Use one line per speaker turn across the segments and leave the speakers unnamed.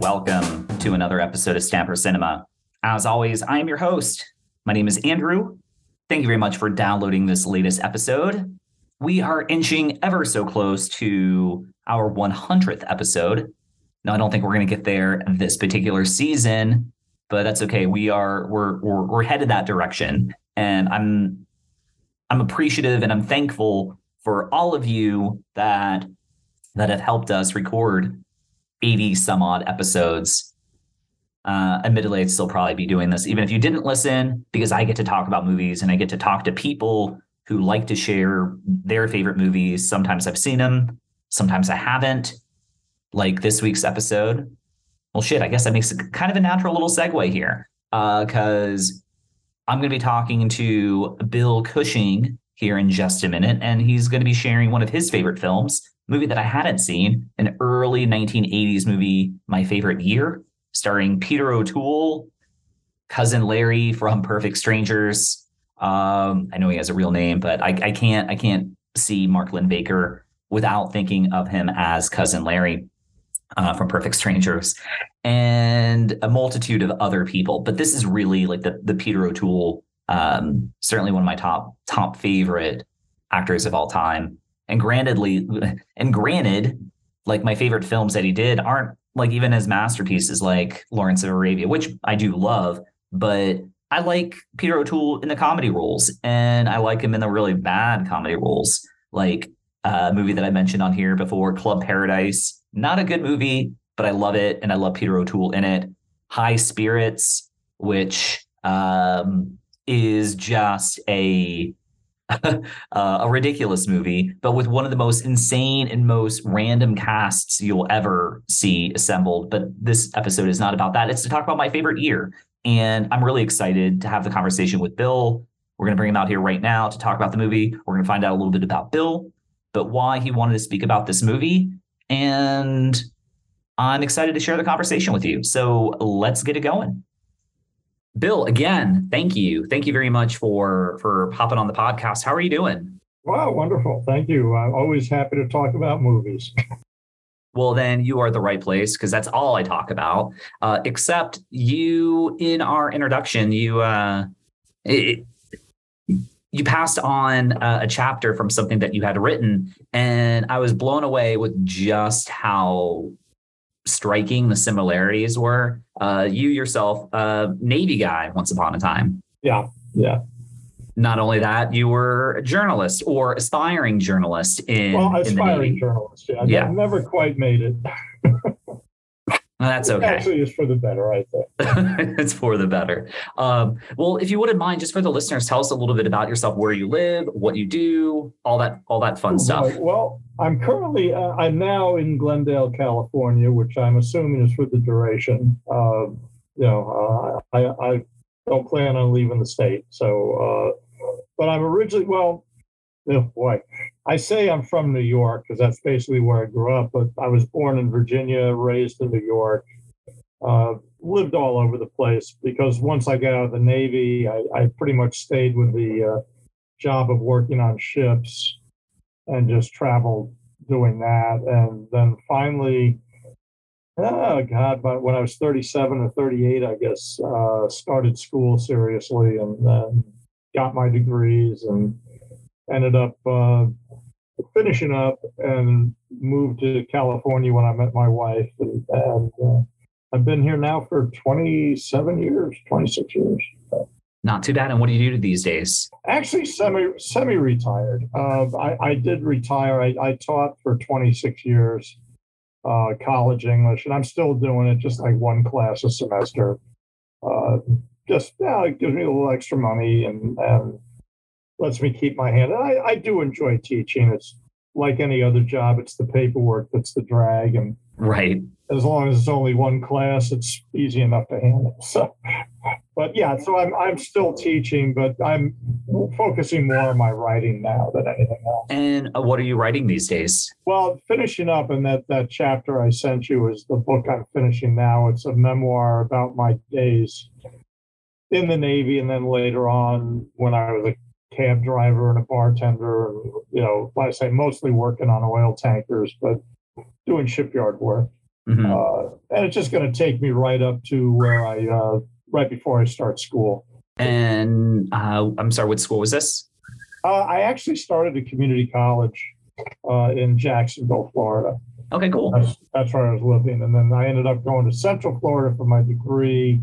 welcome to another episode of Stamper Cinema. As always, I am your host. My name is Andrew. Thank you very much for downloading this latest episode. We are inching ever so close to our 100th episode. Now, I don't think we're going to get there this particular season, but that's okay. We are we're, we're we're headed that direction, and I'm I'm appreciative and I'm thankful for all of you that that have helped us record 80 some odd episodes. Uh, admittedly, I'd still probably be doing this even if you didn't listen, because I get to talk about movies and I get to talk to people who like to share their favorite movies. Sometimes I've seen them, sometimes I haven't. Like this week's episode. Well, shit, I guess that makes it kind of a natural little segue here because uh, I'm going to be talking to Bill Cushing here in just a minute, and he's going to be sharing one of his favorite films, movie that I hadn't seen, an early 1980s movie, My Favorite Year, starring Peter O'Toole, cousin Larry from Perfect Strangers. Um, I know he has a real name, but I, I can't I can't see Mark Linn-Baker without thinking of him as cousin Larry uh, from Perfect Strangers, and a multitude of other people. But this is really like the the Peter O'Toole, um, certainly one of my top top favorite actors of all time. And grantedly, and granted, like my favorite films that he did aren't like even his masterpieces like Lawrence of Arabia, which I do love, but I like Peter O'Toole in the comedy roles, and I like him in the really bad comedy roles, like uh, a movie that I mentioned on here before, Club Paradise not a good movie, but I love it, and I love Peter O'Toole in it. High Spirits, which um, is just a uh, a ridiculous movie, but with one of the most insane and most random casts you'll ever see assembled. But this episode is not about that. It's to talk about my favorite year. And I'm really excited to have the conversation with Bill. We're going to bring him out here right now to talk about the movie. We're going to find out a little bit about Bill, but why he wanted to speak about this movie and I'm excited to share the conversation with you. So let's get it going. Bill, again, thank you. Thank you very much for for hopping on the podcast. How are you doing?
Wow, wonderful. Thank you. I'm always happy to talk about movies.
well, then you are the right place because that's all I talk about. Uh, except you, in our introduction, you uh, it, you passed on a, a, chapter from something that you had written, and I was blown away with just how striking the similarities were. Uh, you yourself, a Navy guy, once upon a time.
Yeah, yeah.
Not only that, you were a journalist or aspiring journalist in,
well,
aspiring
in journalist. Yeah, yeah. I never quite made it.
Well, that's okay.
Actually, it's for the better, I think.
it's for the better. Um, well, if you wouldn't mind, just for the listeners, tell us a little bit about yourself, where you live, what you do, all that, all that fun stuff. Right.
Well, I'm currently, uh, I'm now in Glendale, California, which I'm assuming is for the duration. Uh, you know, uh, I, I don't plan on leaving the state. So, uh, but I'm originally, well, oh boy, I say I'm from New York because that's basically where I grew up, but I was born in Virginia, raised in New York, uh, lived all over the place because once I got out of the Navy, I, I pretty much stayed with the uh, job of working on ships and just traveled doing that. And then finally, oh God, but when I was 37 or 38, I guess, uh, started school seriously and then got my degrees and ended up uh, finishing up and moved to California when I met my wife. And, and uh, I've been here now for 27 years, 26 years.
Not too bad. And what do you do these days?
Actually, semi semi retired. Uh, I, I did retire. I, I taught for 26 years uh, college English, and I'm still doing it, just like one class a semester. Uh, just yeah, it gives me a little extra money and and lets me keep my hand. I, I do enjoy teaching. It's like any other job. It's the paperwork that's the drag, and
right.
As long as it's only one class, it's easy enough to handle. So, but yeah, so I'm I'm still teaching, but I'm focusing more on my writing now than anything else.
And uh, what are you writing these days?
Well, finishing up, and that that chapter I sent you is the book I'm finishing now. It's a memoir about my days in the Navy, and then later on when I was a cab driver and a bartender, and, you know, like I say, mostly working on oil tankers, but doing shipyard work.
Mhm.
Uh, and it's just going to take me right up to where I, uh, right before I start school.
And uh, I'm sorry, what school was this?
Uh, I actually started a community college uh, in Jacksonville, Florida.
Okay, cool.
That's, that's where I was living. And then I ended up going to Central Florida for my degree.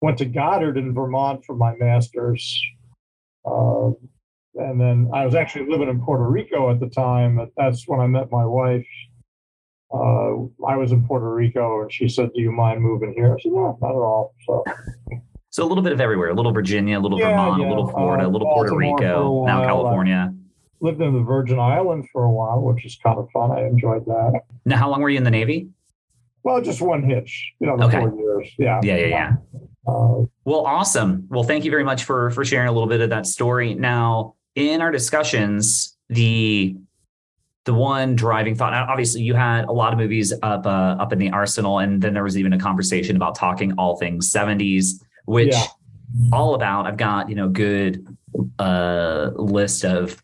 Went to Goddard in Vermont for my master's. Uh, and then I was actually living in Puerto Rico at the time. But That's when I met my wife. Uh, I was in Puerto Rico and she said, Do you mind moving here? I said, No, not at all. So,
So a little bit of everywhere, a little Virginia, a little
Yeah,
Vermont,
yeah.
a little Florida, a
Uh,
little Puerto
Baltimore a
Rico, now
while.
California.
lived in the Virgin Islands for a while, which is kind of fun. I enjoyed that.
Now, how long were you in the Navy?
Well, just one hitch, you know, the
Okay.
four years. Yeah.
Yeah, yeah, yeah. Well, awesome. Well, thank you very much for for sharing a little bit of that story. Now, in our discussions, the the one driving thought. Now, obviously, you had a lot of movies up uh, up in the arsenal, and then there was even a conversation about talking all things seventies, which
Yeah.
all about. I've got you know good uh list of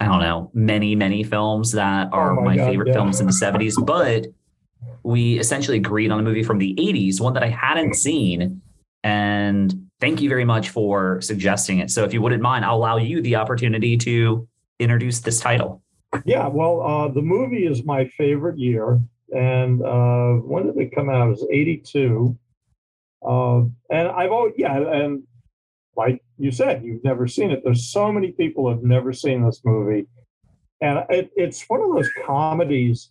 I don't know many many films that are
Oh
my,
my God,
favorite
yeah.
films in the seventies, but we essentially agreed on a movie from the 80s, one that I hadn't seen. And thank you very much for suggesting it. So, if you wouldn't mind, I'll allow you the opportunity to introduce this title.
yeah. Well, uh, the movie is my favorite year. And uh, when did it come out? It was 82. Uh, and I've always, yeah. And like you said, you've never seen it. There's so many people have never seen this movie. And it, it's one of those comedies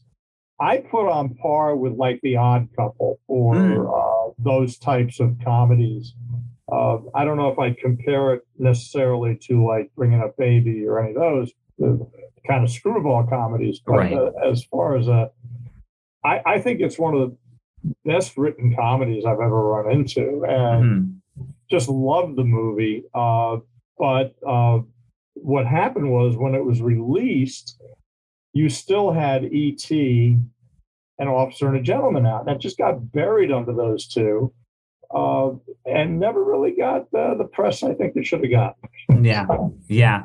I put on par with like The Odd Couple or
Mm.
uh, those types of comedies. Uh, I don't know if I'd compare it necessarily to like Bringing Up Baby or any of those kind of screwball comedies. But
Right.
uh, as far as a, I, I think it's one of the best written comedies I've ever run into, and
Mhm.
just loved the movie. Uh, but uh, what happened was when it was released, you still had E.T. an officer and a gentleman out. That just got buried under those two. Uh, and never really got the, the press I think it should have got.
Yeah. Yeah.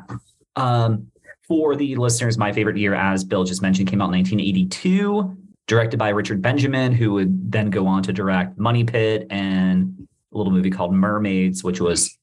Um, for the listeners, my favorite year, as Bill just mentioned, came out in 1982, directed by Richard Benjamin, who would then go on to direct Money Pit and a little movie called Mermaids, which was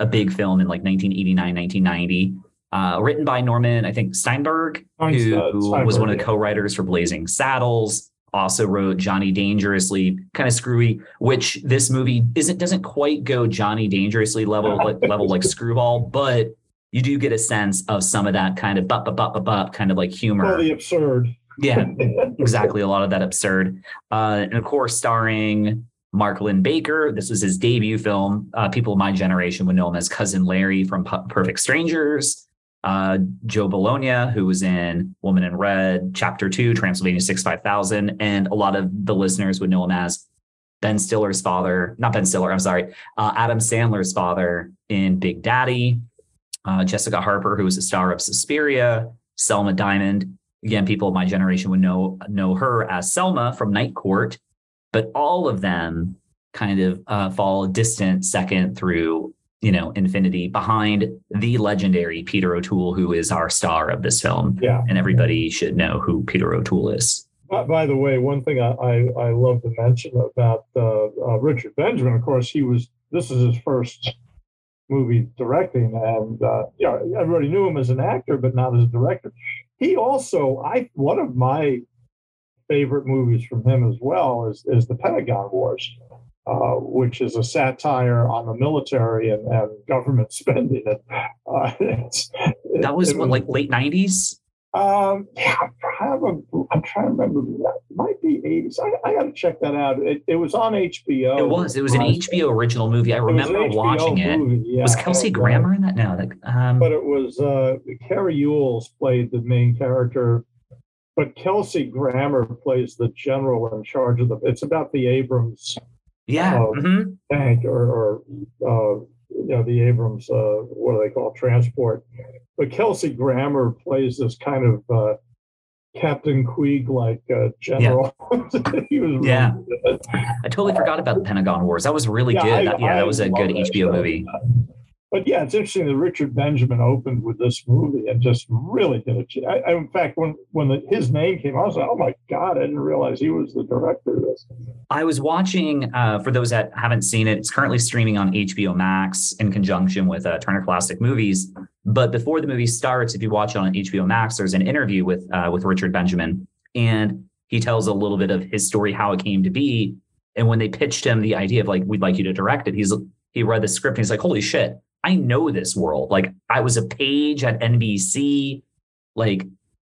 a big film in like 1989, 1990. Uh, written by Norman, I think Steinberg, who
Steinberg,
was one of the co-writers for Blazing Saddles. Also wrote Johnny Dangerously, kind of screwy, which this movie isn't doesn't quite go Johnny Dangerously level like, level like Screwball, but you do get a sense of some of that kind of bup bup bup bup bup kind of like humor.
Well, the absurd.
yeah, exactly. A lot of that absurd, uh, and of course starring Mark Linn-Baker. This was his debut film. Uh, people of my generation would know him as Cousin Larry from P- Perfect Strangers. Uh, Joe Bologna, who was in Woman in Red, Chapter Two, Transylvania Six Five Thousand, and a lot of the listeners would know him as Ben Stiller's father. Not Ben Stiller. I'm sorry, uh, Adam Sandler's father in Big Daddy. Uh, Jessica Harper, who was the star of Suspiria. Selma Diamond. Again, people of my generation would know know her as Selma from Night Court, but all of them kind of uh, fall distant second through you know infinity behind the legendary Peter O'Toole, who is our star of this film,
Yeah.
and everybody should know who Peter O'Toole is.
By, by the way, one thing I, I, I love to mention about uh, uh, Richard Benjamin, of course, he was this is his first movie directing, and uh, you know everybody knew him as an actor, but not as a director. He also, I one of my favorite movies from him as well is is the Pentagon Wars. Uh, which is a satire on the military and, and government spending. And, uh, it's,
That was
it
what, like late '90s.
um, yeah, I have a, I'm trying to remember. It might be 80s. I, I got to check that out. It, it was on HBO.
It was. It was an. HBO original movie. I
It was an
remember watching it.
yeah.
Was Kelsey
uh,
Grammer in that? No. Like, um,
But it was uh, Cary Elwes played the main character, but Kelsey Grammer plays the general in charge of the. It's about the Abrams
yeah.
oh.
mhm.
tank or, or uh, you know the Abrams uh, what do they call transport. But Kelsey Grammer plays this kind of uh, Captain Queeg like uh, general. he was really
Yeah.
good.
I totally forgot about the Pentagon Wars. That was really
Yeah,
good.
I-
That- yeah,
I
that was a good HBO
show.
movie.
But yeah, it's interesting that Richard Benjamin opened with this movie and just really did it. I, I, in fact, when when the, his name came, I was like, oh my god, I didn't realize he was the director of this.
I was watching. Uh, for those that haven't seen it, it's currently streaming on HBO Max in conjunction with uh, Turner Classic Movies. But before the movie starts, if you watch it on HBO Max, there's an interview with uh, with Richard Benjamin, and he tells a little bit of his story, how it came to be. And when they pitched him the idea of like, we'd like you to direct it, he's he read the script and he's like, holy shit, I know this world. Like I was a page at NBC. Like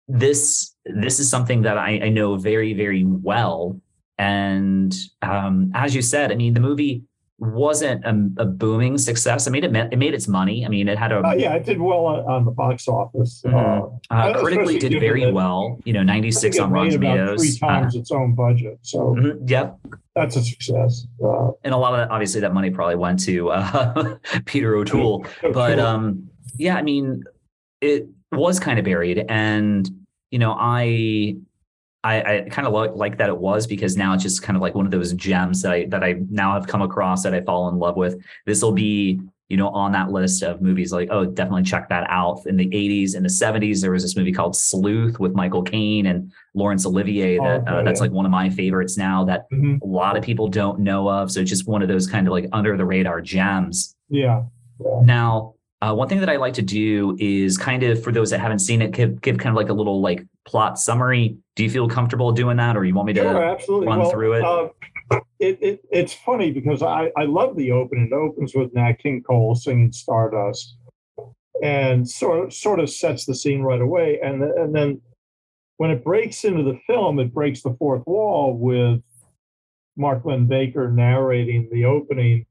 this, this is something that I, I know very, very well. And um, as you said, I mean, the movie wasn't a, a, booming success. I mean, it it made its money. I mean, it had a
uh, yeah, it did well on, on the box office. Mm-hmm.
Uh, uh, critically, did very it, well. You know, ninety six on Rotten Tomatoes.
Three times its own budget. So
mm-hmm, yep,
that's a success. Uh,
and a lot of that, obviously, that money probably went to uh, Peter O'Toole. But um, yeah, I mean, it was kind of buried, and you know, I I, I kind of like, like that it was because now it's just kind of like one of those gems that I that I now have come across that I fall in love with. This will be you know on that list of movies like oh definitely check that out. In the 80s and the 70s there was this movie called Sleuth with Michael Caine and Laurence Olivier that oh, uh, that's like one of my favorites now that mm-hmm. a lot of people don't know of. So it's just one of those kind of like under the radar gems.
Yeah. yeah.
Now uh, one thing that I like to do is kind of for those that haven't seen it, give, give kind of like a little like plot summary. Do you feel comfortable doing that, or you want me to
sure, absolutely.
run
well,
through it?
Uh, it, it? It's funny because I, I love the open. It opens with Nat King Cole singing Stardust, and sort of, sort of sets the scene right away. And and then when it breaks into the film, it breaks the fourth wall with Mark Linn-Baker narrating the opening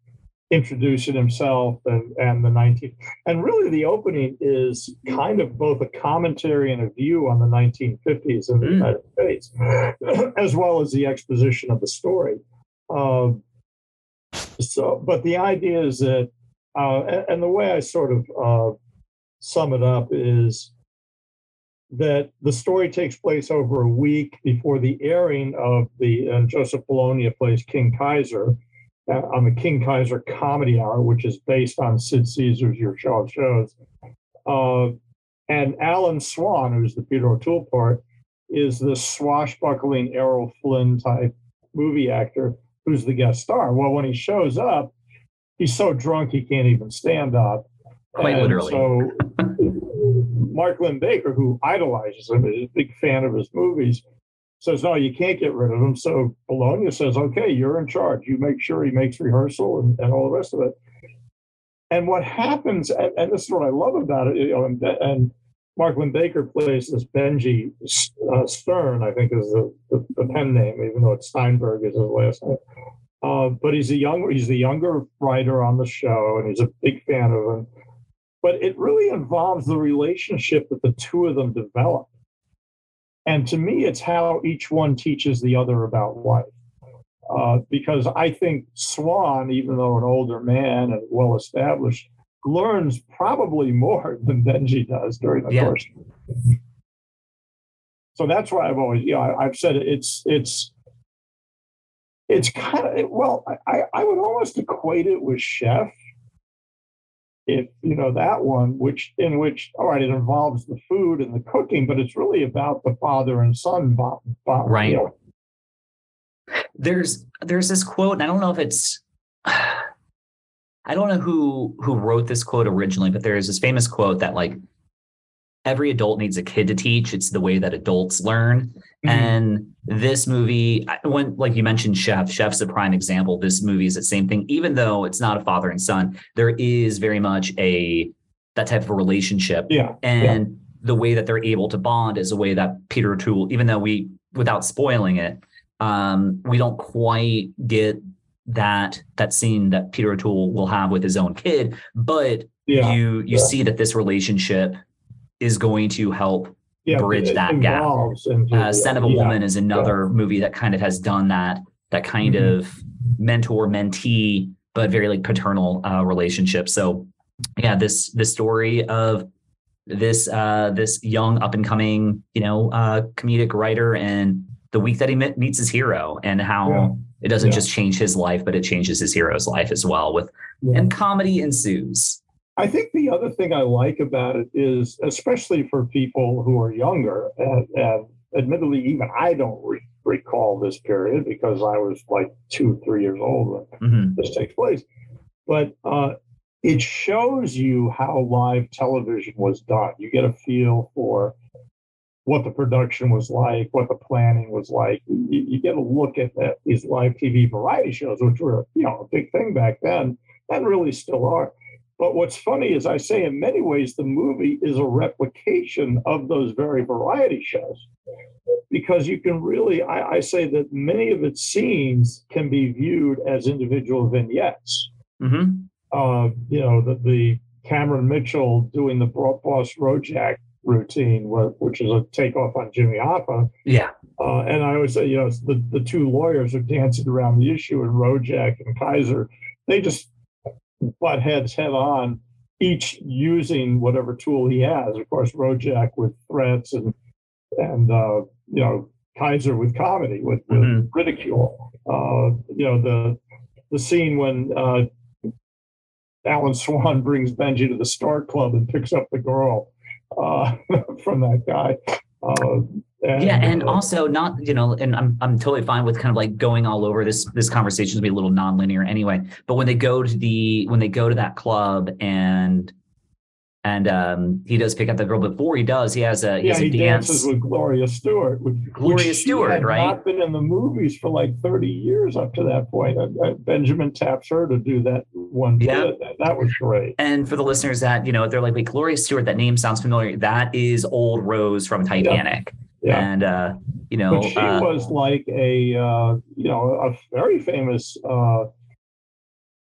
introducing himself and, and the 19 and really the opening is kind of both a commentary and a view on the 1950s in the mm. united states as well as the exposition of the story um, so but the idea is that uh, and, and, the way i sort of uh, sum it up is that the story takes place over a week before the airing of the and joseph bologna plays king kaiser uh, on the King Kaiser Comedy Hour, which is based on Sid Caesar's Your Show of Shows. Uh, and Alan Swan, who's the Peter O'Toole part, is the swashbuckling Errol Flynn type movie actor who's the guest star. Well, when he shows up, he's so drunk he can't even stand up.
Quite and literally.
So Mark Linn-Baker, who idolizes him, is a big fan of his movies, says, no, you can't get rid of him. So Bologna says, okay, you're in charge. You make sure he makes rehearsal and, and all the rest of it. And what happens, and, and, this is what I love about it, you know, and, and Mark Linn-Baker plays this Benji uh, Stern, I think is the, the, the, pen name, even though it's Steinberg is his last name. Uh, but he's a young, he's the younger writer on the show, and he's a big fan of him. But it really involves the relationship that the two of them develop and to me, it's how each one teaches the other about life. Uh, because I think Swan, even though an older man and well established, learns probably more than Benji does during the yeah. course. So that's why I've always, you know, I, have said it's it's it's kind of well, I, I would almost equate it with Chef if you know that one which in which all right it involves the food and the cooking but it's really about the father and son bond, bond,
right you know. there's there's this quote and i don't know if it's i don't know who who wrote this quote originally but there's this famous quote that like every adult needs a kid to teach. It's the way that adults learn. Mm-hmm. And this movie, when like you mentioned, Chef, Chef's a prime example. This movie is the same thing, even though it's not a father and son. There is very much a that type of a relationship.
Yeah.
And
yeah.
the way that they're able to bond is a way that Peter O'Toole, even though we, without spoiling it, um, we don't quite get that that scene that Peter O'Toole will have with his own kid, but yeah. you you yeah. see that this relationship is going to help yeah, bridge that gap. uh, Scent of a yeah, Woman is another yeah. movie that kind of has done that, that kind mm-hmm. of mentor mentee, but very like paternal uh, relationship. So yeah, this this story of this uh, this young up and coming you know uh, comedic writer and the week that he meets his hero and how it doesn't just change his life, but it changes his hero's life as well. With and comedy ensues.
I think the other thing I like about it is, especially for people who are younger, and, and admittedly, even I don't re- recall this period because I was like two, three years old when mm-hmm. this takes place. But uh, it shows you how live television was done. You get a feel for what the production was like, what the planning was like. You, you get a look at that, these live TV variety shows, which were you know a big thing back then, and really still are. But what's funny is I say in many ways the movie is a replication of those very variety shows because you can really, I, I say that many of its scenes can be viewed as individual vignettes. Mm-hmm. Uh, you know, the, the Cameron Mitchell doing the Boss Rojak routine, which is a takeoff on Jimmy Hoffa.
Yeah.
Uh, and I always say, you know, the, the two lawyers are dancing around the issue, and Rojak and Kaiser, they just butt heads head on, each using whatever tool he has. Of course, Rojak with threats and and uh, you know Kaiser with comedy, with, with mm-hmm. ridicule. Uh, you know the the scene when uh, Alan Swan brings Benji to the Star Club and picks up the girl uh, from that guy. Uh,
and, yeah, and uh, also not you know, and I'm I'm totally fine with kind of like going all over this this conversation to be a little nonlinear anyway. But when they go to the when they go to that club and and um, he does pick up the girl. Before he does, he has a he
yeah,
has a
he
dance.
dances with Gloria Stuart. Which,
Gloria
which had
right?
Not been in the movies for like thirty years up to that point. Uh, uh, Benjamin taps her to do that one. Yeah, that, that was great.
And for the listeners that you know, they're like, "Wait, Gloria Stuart. That name sounds familiar." That is Old Rose from Titanic. Yeah. yeah. And uh, you know,
but she
uh,
was like a uh, you know a very famous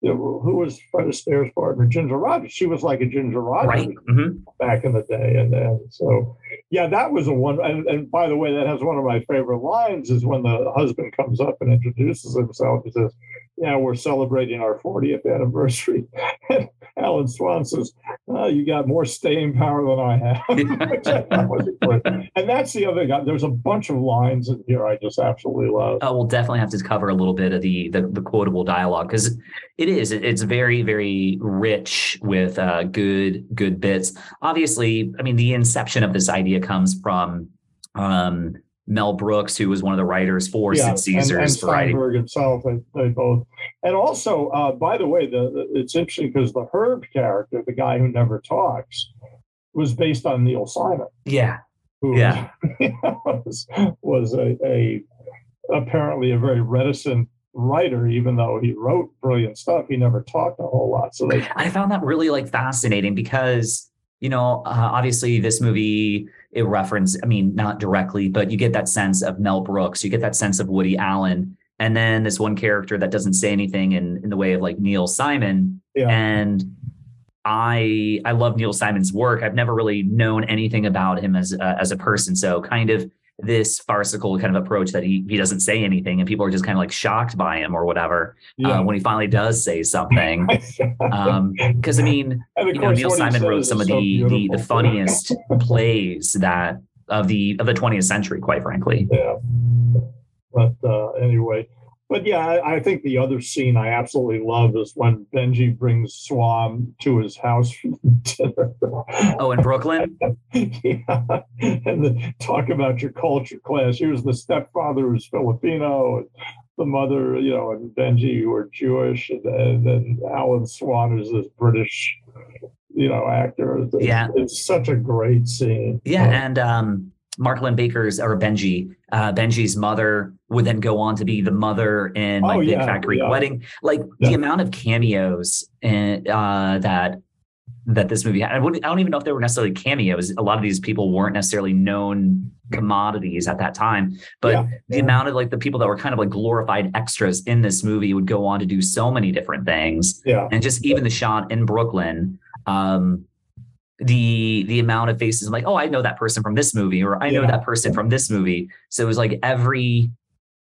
who was Fred Astaire's partner, Ginger Rogers. She was like a Ginger Rogers right. mm-hmm. back in the day, and, and so yeah, that was a one. And, and, by the way, that has one of my favorite lines is when the husband comes up and introduces himself. He says, "Yeah, we're celebrating our 40th anniversary." And Alan Swan says, oh, "You got more staying power than I have." and that's the other guy. There's a bunch of lines in here I just absolutely love.
Oh, we'll definitely have to cover a little bit of the the, the quotable dialogue because it is it's very very rich with uh, good good bits. Obviously, I mean the inception of this idea comes from. Um, Mel Brooks, who was one of the writers for yeah, Sid Caesar's
and, and Steinberg himself, they, they, both. And also, uh, by the way, the, the it's interesting because the Herb character, the guy who never talks, was based on Neil Simon.
Yeah,
who
yeah.
was, was a, a apparently a very reticent writer, even though he wrote brilliant stuff. He never talked a whole lot. So they,
I found that really like fascinating because you know, uh, obviously this movie it reference, I mean, not directly, but you get that sense of Mel Brooks, you get that sense of Woody Allen, and then this one character that doesn't say anything in in the way of like Neil Simon, yeah. and I I love Neil Simon's work. I've never really known anything about him as uh, as a person, so kind of this farcical kind of approach that he he doesn't say anything and people are just kind of like shocked by him or whatever uh, yeah. uh, when he finally does say something. Because um, I mean, you know, Neil Simon wrote some of the, the the funniest plays that of the of the 20th century, quite frankly.
Yeah. But uh, anyway, but yeah, I, think the other scene I absolutely love is when Benji brings Swan to his house for dinner.
Oh, in Brooklyn?
yeah. And the, talk about your culture class. Here's the stepfather who's Filipino, and the mother, you know, and Benji who are Jewish, and, and then Alan Swan is this British, you know, actor. It's,
yeah.
It's such a great scene.
Yeah. And um, Mark Linn-Baker's or Benji, uh, Benji's mother would then go on to be the mother in like oh, Big yeah, Fat Greek yeah. Wedding. Like yeah. the amount of cameos in, uh, that that this movie had. I, I, don't even know if they were necessarily cameos. A lot of these people weren't necessarily known commodities at that time, but the amount of like the people that were kind of like glorified extras in this movie would go on to do so many different things.
Yeah.
And just even the shot in Brooklyn, um, the the amount of faces I'm like, oh, I know that person from this movie, or I know yeah. that person from this movie. So it was like every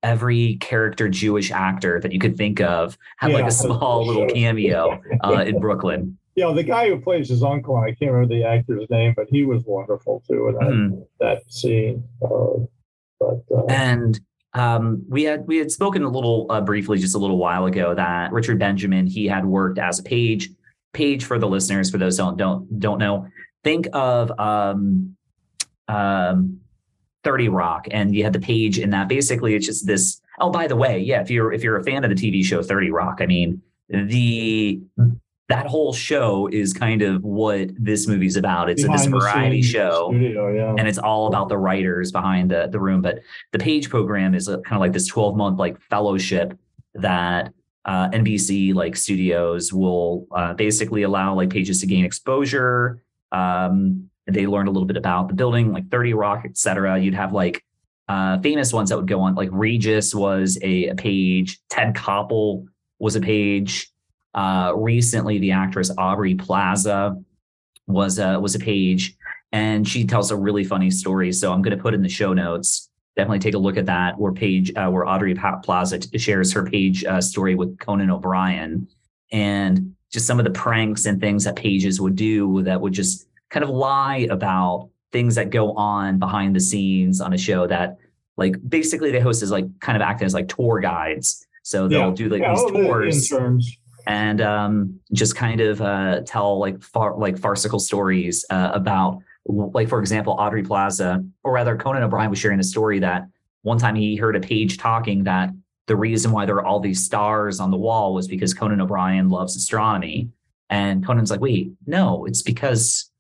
every character Jewish actor that you could think of had yeah, like a small little cameo uh, in Brooklyn.
Yeah, the guy who plays his uncle, I can't remember the actor's name, but he was wonderful too in that, mm. that scene. Uh, but, uh,
and um, we had we had spoken a little uh, briefly just a little while ago that Richard Benjamin he had worked as a page Paige for the listeners, for those don't don't don't know, think of um, um, 30 Rock, and you had the page in that. Basically, it's just this. Oh, by the way, yeah, if you're if you're a fan of the TV show 30 Rock, I mean the that whole show is kind of what this movie's about. It's
Behind
this variety show
studio, yeah.
and it's all about the writers behind the, the room. But the Page program is a, kind of like this 12 month like fellowship that uh, NBC like studios will uh, basically allow like pages to gain exposure. Um, they learn a little bit about the building, like 30 Rock, etc. You'd have like uh, famous ones that would go on, like Regis was a, a page, Ted Koppel was a page. Uh, recently, the actress Aubrey Plaza was a, was a page, and she tells a really funny story. So I'm going to put in the show notes. Definitely take a look at that. Where page uh, where Aubrey Pa- Plaza shares her page uh, story with Conan O'Brien, and just some of the pranks and things that pages would do that would just kind of lie about things that go on behind the scenes on a show that like basically the host as like kind of acting as like tour guides. So they'll
Yeah.
do like
Yeah,
these tours and um, just kind of uh, tell like far like farcical stories uh, about like for example Audrey Plaza or rather Conan O'Brien was sharing a story that one time he heard a page talking that the reason why there are all these stars on the wall was because Conan O'Brien loves astronomy and Conan's like wait no it's because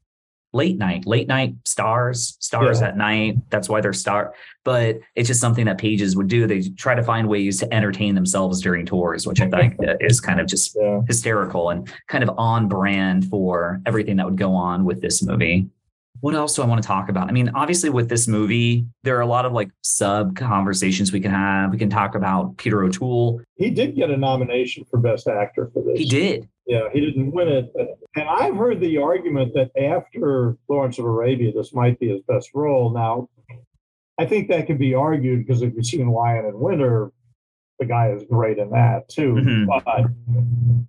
late night late night stars stars
Yeah.
at night that's why they're star but it's just something that pages would do they try to find ways to entertain themselves during tours which i think is kind of just
Yeah.
hysterical and kind of on brand for everything that would go on with this movie what else do i want to talk about i mean obviously with this movie there are a lot of like sub conversations we can have we can talk about peter o'toole
He did get a nomination for Best Actor for this.
he did
Yeah, he didn't win it. And I've heard the argument that after Lawrence of Arabia, this might be his best role. Now, I think that could be argued because if you've seen Lion in Winter, the guy is great in that too.
Mhm.
But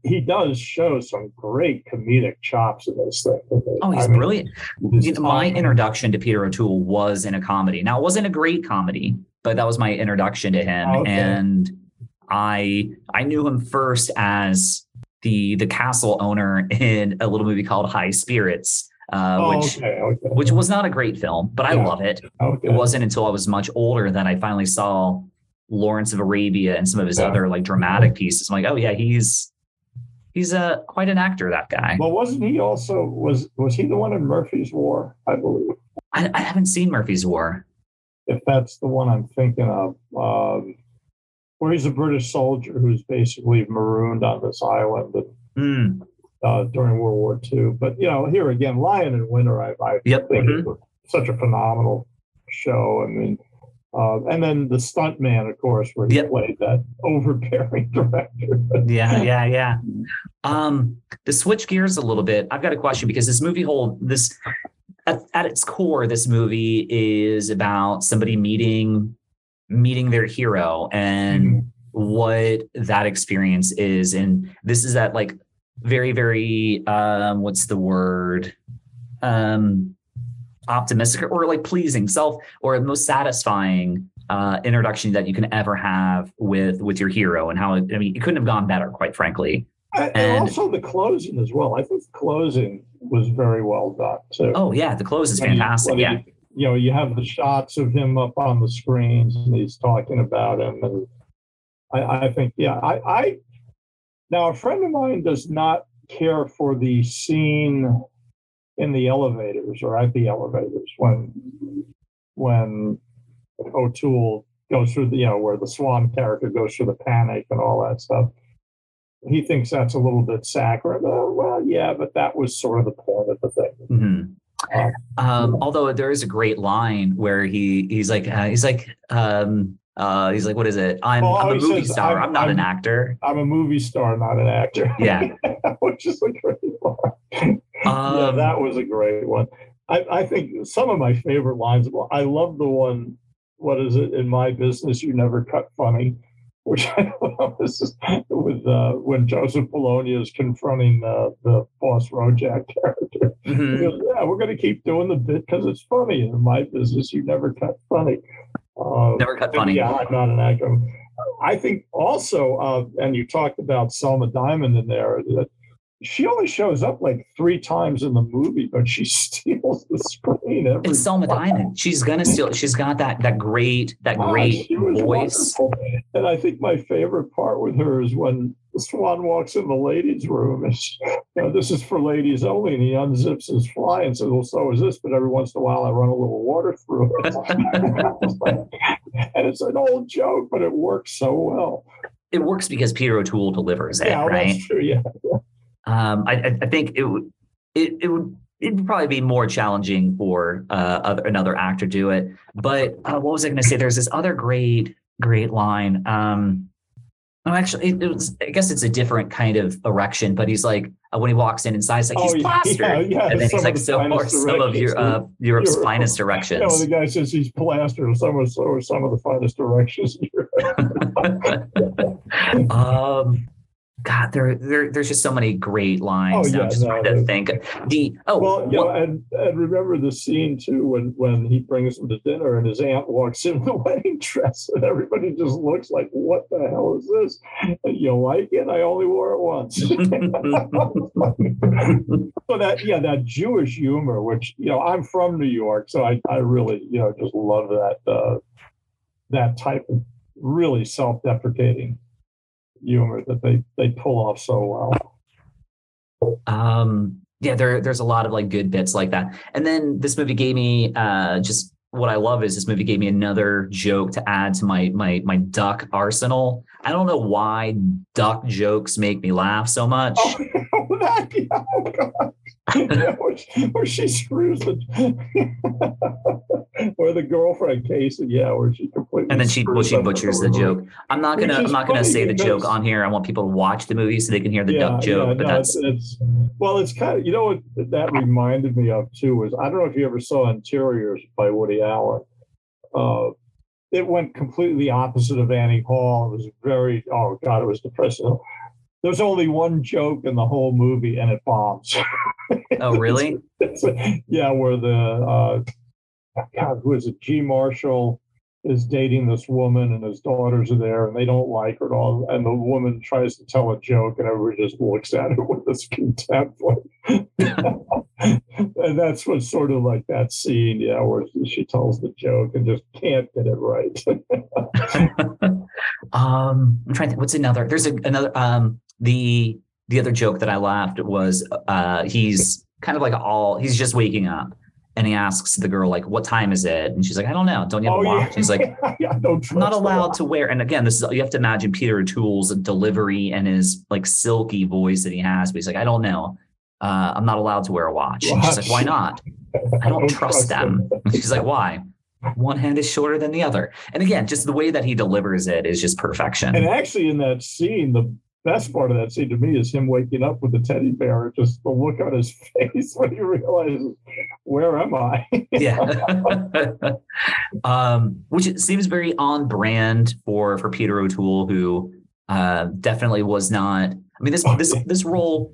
he does show some great comedic chops in this thing.
oh he's
I mean,
brilliant You my introduction to Peter O'Toole was in a comedy. Now, it wasn't a great comedy, but that was my introduction to him.
Okay.
And I I knew him first as the the castle owner in a little movie called High Spirits, uh,
Oh,
which
okay, okay.
which was not a great film, but I love it. It wasn't until I was much older that I finally saw Lawrence of Arabia and some of his
Yeah.
other like dramatic pieces. I'm like, oh yeah, he's he's a quite an actor. That guy.
Well, wasn't he also was was he the one in Murphy's War? I believe.
I, I haven't seen Murphy's War.
if that's the one I'm thinking of, um, where he's a British soldier who's basically marooned on this island
Hmm.
uh, during World War II. But you know, here again, Lion in Winter, I, I
Yep.
think
mhm.
such a phenomenal show. I mean, uh, and then the stunt man, of course, where he
Yep.
played that overbearing director.
Yeah, yeah, yeah. Um, to switch gears a little bit, I've got a question because this movie hold this at, at its core, this movie is about somebody meeting meeting their hero and what that experience is. And this is that like very, very um, what's the word? Um optimistic or like pleasing self or most satisfying uh, introduction that you can ever have with with your hero and how it, I mean it couldn't have gone better quite frankly.
and,
And-
also the closing as well. I think the closing was very well done too.
Oh yeah, the close is fantastic. Yeah.
you, you know, you have the shots of him up on the screens and he's talking about him. And I, I think, yeah, I, I, now a friend of mine does not care for the scene in the elevators or at the elevators when, when O'Toole goes through the, you know, where the Swan character goes through the panic and all that stuff. He thinks that's a little bit saccharine. Uh, well, yeah, but that was sort of the point of the thing.
Mhm.
Uh,
Um, although there is a great line where he he's like uh, he's like um uh he's like what is it? I'm
Oh,
I'm a movie
says,
star. I'm,
I'm-
not an
I'm-
actor.
I'm a movie star, not an actor.
Yeah.
which is a great one. yeah,
Um,
that was a great one. I, I think some of my favorite lines. Well, I love the one. What is it? In my business, you never cut funny. Which I love this is with uh, when Joseph Bologna is confronting uh, the boss Rojak character. He
mhm.
goes, yeah, we're going to keep doing the bit because it's funny. In my business, you never cut funny. Uh,
Never cut funny.
Yeah, I'm not an actor. I think also, uh, and you talked about Selma Diamond in there. That she only shows up like three times in the movie, but she steals the screen every.
It's Selma Diamond. She's gonna steal. She's got that that great that
Ah,
great voice.
wonderful. And I think my favorite part with her is when Swan walks in the ladies' room. And she, you know, this is for ladies only, and he unzips his fly and says, "Well, so is this." But every once in a while, I run a little water through it. and it's an old joke, but it works so well.
It works because Peter O'Toole delivers it,
yeah,
right?
that's true. Yeah.
Um, I, I- think it would it, it would it would probably be more challenging for uh, other, another actor to do it. But uh, what was I going to say? There's this other great great line. Um, no, actually, it, was. I guess it's a different kind of erection. But he's like uh, when he walks in inside, it's like he's
Oh,
plastered,
yeah, yeah,
and then
some
he's like, "So are some of your uh, Europe's
Europe.
finest
You know, the guy says he's plastered. Some of so some of the finest directions.
um, God, there, there, there's just so many great lines.
Oh,
that I'm just
no,
trying to think. The oh,
Well, you know,
what-
and, and remember the scene too when when he brings him to dinner and his aunt walks in the wedding dress and everybody just looks like, "What the hell is this?" And you like it? I only wore it once. so that yeah, that Jewish humor, which you know, I'm from New York, so I I really you know just love that uh, that type of really self-deprecating humor that they they pull off so well.
um yeah there there's a lot of like good bits like that. And then this movie gave me uh just what i love is this movie gave me another joke to add to my my my duck arsenal. I don't know why duck jokes make me laugh so much.
Oh, oh where, she, where she screws the, or the girlfriend Casey, yeah, where she completely
and then she well she butchers the
movie.
joke i'm not gonna i'm not gonna say the joke on here i want people to watch the movie so they can hear the duck joke but
no,
that's
it's, it's well, it's kind of you know what that reminded me of too was I don't know if you ever saw Interiors by Woody Allen. Uh, it went completely opposite of Annie Hall. It was very oh god, it was depressing. There's only one joke in the whole movie, and it bombs.
oh really
It's- yeah, where the uh, God, who is it? G. Marshall is dating this woman, and his daughters are there, and they don't like her at all. And the woman tries to tell a joke, and everybody just looks at her with this contempt. and that's what's sort of like that scene, yeah, where she tells the joke and just can't get it right.
um i'm trying to think what's another there's a, another um the the other joke that i laughed was uh he's kind of like all he's just waking up and he asks the girl like what time is it? And she's like i don't know. Don't you have a watch? he's like
don't
i'm not allowed to wear and again this is you have to imagine peter o'toole's delivery and his like silky voice that he has but he's like i don't know. Uh, i'm not allowed to wear a watch. And she's like why not? I don't trust them. she's like why? One hand is shorter than the other. And again just the way that he delivers it is just perfection.
And actually, in that scene, the best part of that scene to me is him waking up with the teddy bear, just the look on his face when he realizes, where am I?
yeah. Um which seems very on brand for for peter o'toole who uh definitely was not i mean this this this role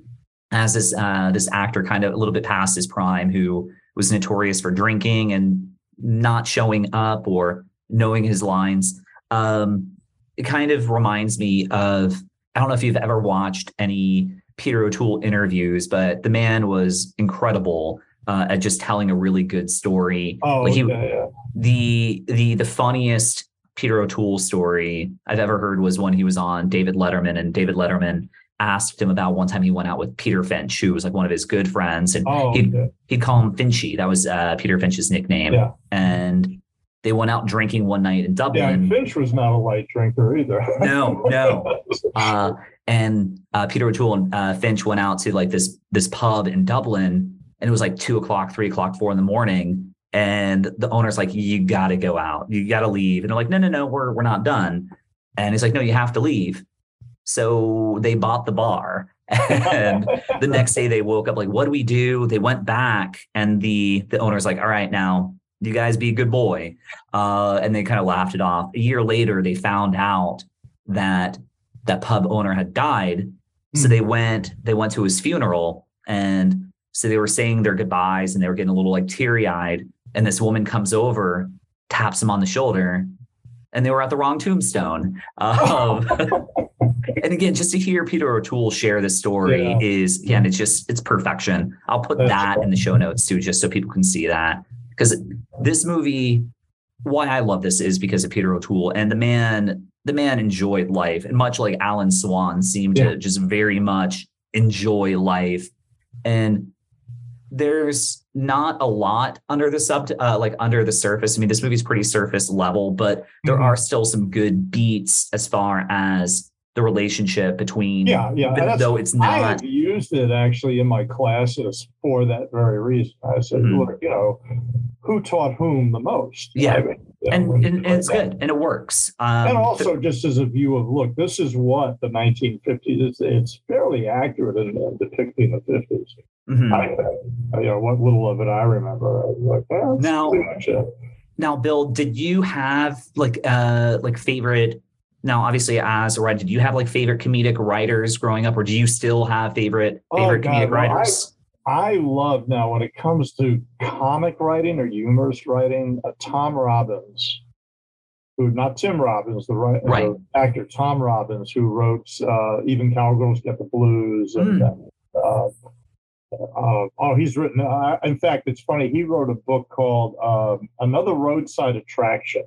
as this uh this actor kind of a little bit past his prime who was notorious for drinking and not showing up or knowing his lines. Um it kind of reminds me of i don't know if you've ever watched any peter o'toole interviews but the man was incredible uh, at just telling a really good story
Oh,
like he,
yeah, yeah.
the the the funniest Peter O'Toole story I've ever heard was when he was on David Letterman, and David Letterman asked him about one time he went out with Peter Finch, who was like one of his good friends, and
Oh,
he'd
okay.
he'd call him Finchy. That was uh, Peter Finch's nickname.
Yeah.
And they went out drinking one night in. Dublin.
And Finch was not a light drinker either.
No, no. uh, and uh, Peter O'Toole and uh, Finch went out to like this this pub in Dublin, and it was like two o'clock, three o'clock, four in the morning. And the owner's like, "You got to go out. You got to leave." And they're like, "No, no, no, we're we're not done." And he's like, "No, you have to leave." So they bought the bar, and the next day they woke up like, "What do we do?" They went back, and the the owner's like, "All right, now you guys be a good boy," uh, and they kind of laughed it off. A year later, they found out that that pub owner had died, so
Hmm.
they went they went to his funeral, and so they were saying their goodbyes, and they were getting a little like teary eyed. And this woman comes over, taps him on the shoulder, and they were at the wrong tombstone. Um, and again, just to hear Peter O'Toole share this story yeah. is again, it's just it's perfection. I'll put That's that in the show notes too, just so people can see that because this movie. Why I love this is because of Peter O'Toole and the man. The man enjoyed life, and much like Alan Swan, seemed yeah. to just very much enjoy life. And there's not a lot under the sub uh, like under the surface. I mean, this movie's pretty surface level, but there mm-hmm. are still some good beats as far as the relationship between
yeah yeah
though it's not
I used it actually in my classes for that very reason. I said mm-hmm. look you know who taught whom the most?
Yeah. I mean, and, and, and it's good and it works
um, and also just as a view of look this is what the 1950s is it's fairly accurate in, in depicting the 50s mm-hmm. I, you know what little of it i remember I like well,
now now bill did you have like uh like favorite now obviously as a writer did you have like favorite comedic writers growing up or do you still have favorite oh, favorite oh, comedic well, writers
I, I, love now when it comes to comic writing or humorous writing uh, tom robbins who not tim robbins the, right. right. actor tom robbins who wrote uh, even cowgirls get the blues and mm. uh, uh, oh, he's written. Uh, in fact, it's funny. He wrote a book called um, "Another Roadside Attraction,"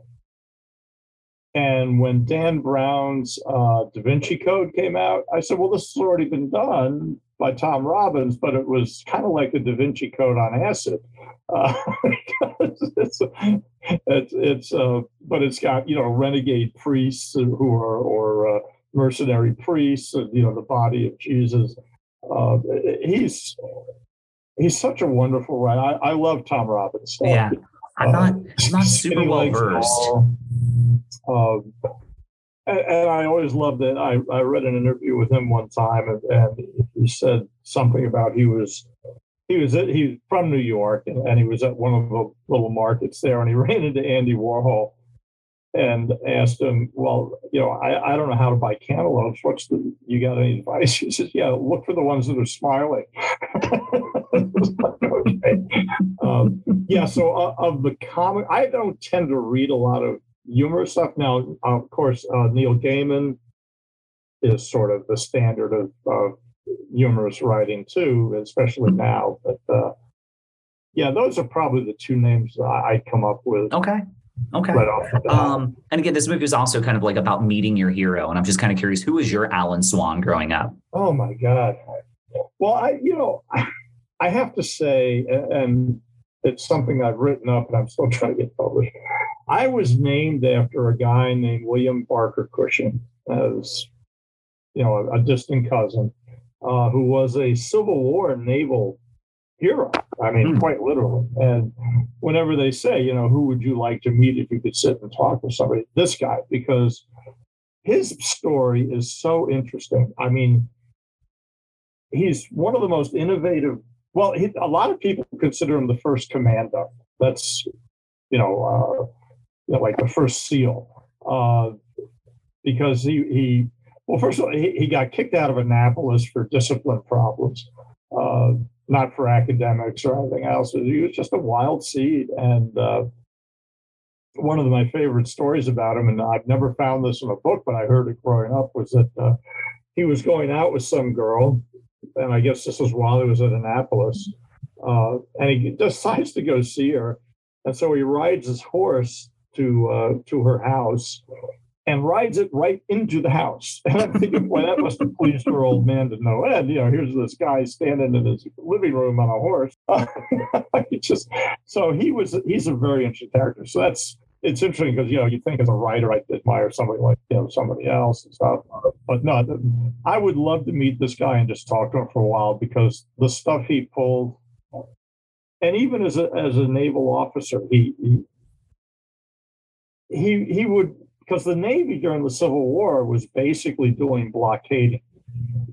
And when Dan Brown's uh, Da Vinci Code came out, I said, well, this has already been done by Tom Robbins, but it was kind of like the Da Vinci Code on acid. Uh, it's, it's, it's uh, but it's got, you know, renegade priests who are, or uh, mercenary priests, and, you know, the body of Jesus. Uh, he's, he's such a wonderful writer. I, I love Tom Robbins.
Yeah. I'm not, I'm not super well versed.
Um, and, and, I always loved it. I, I read an interview with him one time, and, and he said something about he was he was at, he's from New York, and, and he was at one of the little markets there, and he ran into Andy Warhol and asked him, "Well, you know, I, I don't know how to buy cantaloupes. What's the you got any advice?" He says, "Yeah, look for the ones that are smiling." Okay. um, yeah. So uh, of the comic, I don't tend to read a lot of humorous stuff. Now, of course, uh, Neil Gaiman is sort of the standard of, of humorous writing too, especially now. But uh, yeah, those are probably the two names I'd come up with.
Okay. Okay. Right um, and again, this movie is also kind of like about meeting your hero. And I'm just kind of curious, who was your Alan Swan growing up?
Oh my God. Well, I, you know, I have to say, and it's something I've written up and I'm still trying to get published. I was named after a guy named William Barker Cushing, as you know, a, a distant cousin, uh, who was a Civil War naval hero. I mean, hmm. quite literally. And whenever they say, you know, who would you like to meet if you could sit and talk with somebody? This guy, because his story is so interesting. I mean, he's one of the most innovative well, he, a lot of people consider him the first commander. That's, you know, uh, you know like the first SEAL, uh, because he, he, well, first of all, he, he got kicked out of Annapolis for discipline problems, uh, not for academics or anything else. He was just a wild seed. And uh, one of my favorite stories about him, and I've never found this in a book, but I heard it growing up, was that uh, he was going out with some girl and I guess this was while he was at Annapolis. Uh, and he decides to go see her, and so he rides his horse to uh, to her house, and rides it right into the house. And I'm thinking, boy, that must have pleased her old man to no end. You know, here's this guy standing in his living room on a horse. just so he was. He's a very interesting character. So that's it's interesting because you know you think as a writer I admire somebody like you know somebody else and stuff, but no, I would love to meet this guy and just talk to him for a while because the stuff he pulled, and even as a as a naval officer, he he he, he would because the Navy during the Civil War was basically doing blockading,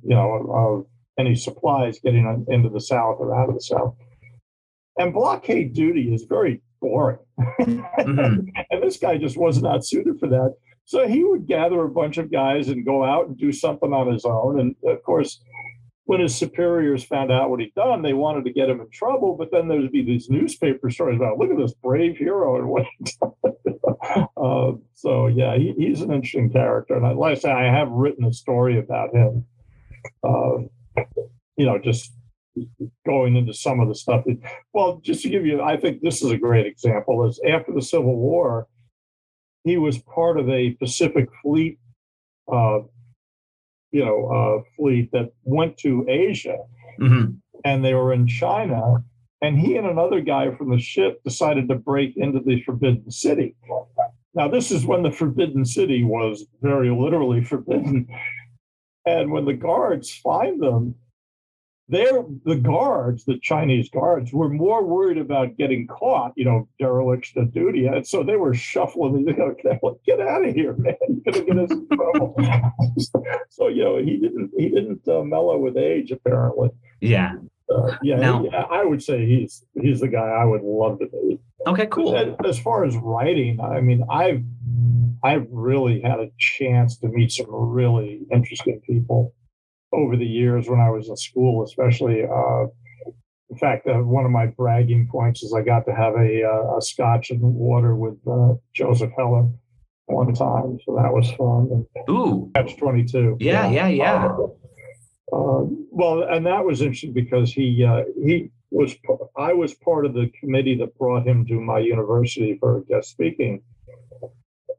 you know, of any supplies getting into the South or out of the South. And blockade duty is very boring. Mm-hmm. and this guy just was not suited for that. So he would gather a bunch of guys and go out and do something on his own. And of course, when his superiors found out what he'd done, they wanted to get him in trouble. But then there'd be these newspaper stories about, look at this brave hero and what uh, so yeah, he, he's an interesting character. And I, like I say, I have written a story about him. Uh, you know, just going into some of the stuff. That, well, just to give you, I think this is a great example. Is after the Civil War, he was part of a Pacific Fleet uh, you know uh, fleet that went to Asia, mm-hmm. and they were in China. And he and another guy from the ship decided to break into the Forbidden City. Now, this is when the Forbidden City was very literally forbidden. And when the guards find them, they're the guards, the Chinese guards, were more worried about getting caught, you know, dereliction of duty. And so they were shuffling, you know, get out of here, man. You're gonna get us in trouble. so, you know, he didn't he didn't uh, mellow with age, apparently.
Yeah.
Uh, yeah, now, yeah, I would say he's he's the guy I would love to meet.
Okay, cool.
As far as writing, I mean, I've I've really had a chance to meet some really interesting people over the years when I was in school, especially. Uh, in fact, uh, one of my bragging points is I got to have a, uh, a scotch and water with uh, Joseph Heller one time, so that was fun.
Ooh,
catch twenty two.
Yeah, yeah, yeah.
Uh, uh, well, and that was interesting because he he was I was part of the committee that brought him to my university for guest speaking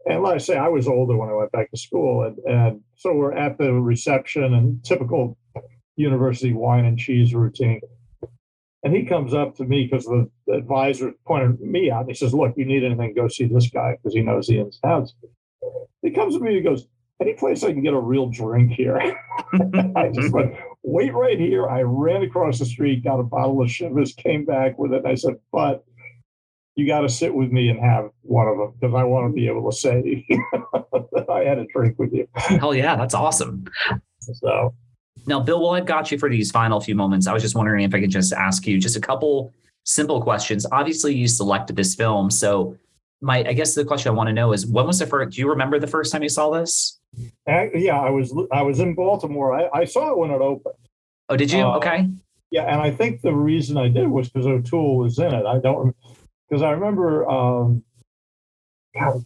and like I say, I was older when I went back to school, and, and so we're at the reception and typical university wine and cheese routine. And he comes up to me because the, the advisor pointed me out and he says, Look, you need anything, go see this guy because he knows the ins and outs. He comes to me and he goes, Any place I can get a real drink here? I just went, Wait right here. I ran across the street, got a bottle of Chivas, came back with it. And I said, But you got to sit with me and have one of them because I want to be able to say that I had a drink with you.
Hell yeah, that's awesome.
So
now, Bill, while I've got you for these final few moments, I was just wondering if I could just ask you just a couple simple questions. Obviously, you selected this film, so my I guess the question I want to know is when was the first? Do you remember the first time you saw this?
Uh, yeah, I was I was in Baltimore. I, I saw it when it opened.
Oh, did you? Uh, okay.
Yeah, and I think the reason I did was because O'Toole was in it. I don't because I remember, um, God,